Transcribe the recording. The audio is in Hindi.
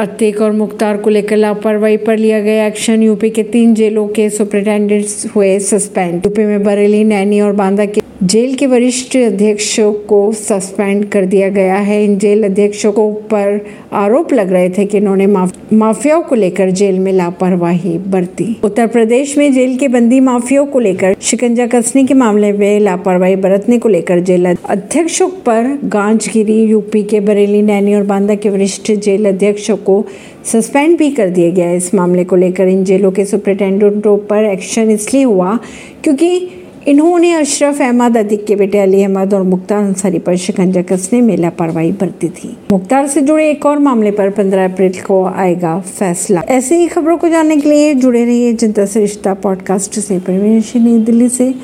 अतीक और मुख्तार को लेकर लापरवाही पर लिया गया एक्शन। यूपी के तीन जेलों के सुपरिटेंडेंट्स हुए सस्पेंड। यूपी में बरेली, नैनी और बांदा के जेल के वरिष्ठ अध्यक्षों को सस्पेंड कर दिया गया है। इन जेल अध्यक्षों को पर आरोप लग रहे थे कि इन्होंने माफियाओं को लेकर जेल में लापरवाही बरती। उत्तर प्रदेश में जेल के बंदी माफियाओं को लेकर, शिकंजा कसने के मामले में लापरवाही बरतने को लेकर जेल अध्यक्षों पर गांज गिरी। यूपी के बरेली नैनी और बांदा के वरिष्ठ जेल अध्यक्षों को सस्पेंड भी कर दिया गया इस मामले को लेकर इन जेलों के सुप्रिटेंडेंटों पर एक्शन इसलिए हुआ क्योंकि इन्होंने अशरफ अहमद अदिक के बेटे अली अहमद और मुख्तार अंसारी पर शिकंजा कसने में लापरवाही बरती थी। मुख्तार से जुड़े एक और मामले पर 15 अप्रैल को आएगा फैसला। ऐसे ही खबरों को जानने के लिए जुड़े रहिए जनता से रिश्ता पॉडकास्ट से। परवीन दिल्ली से।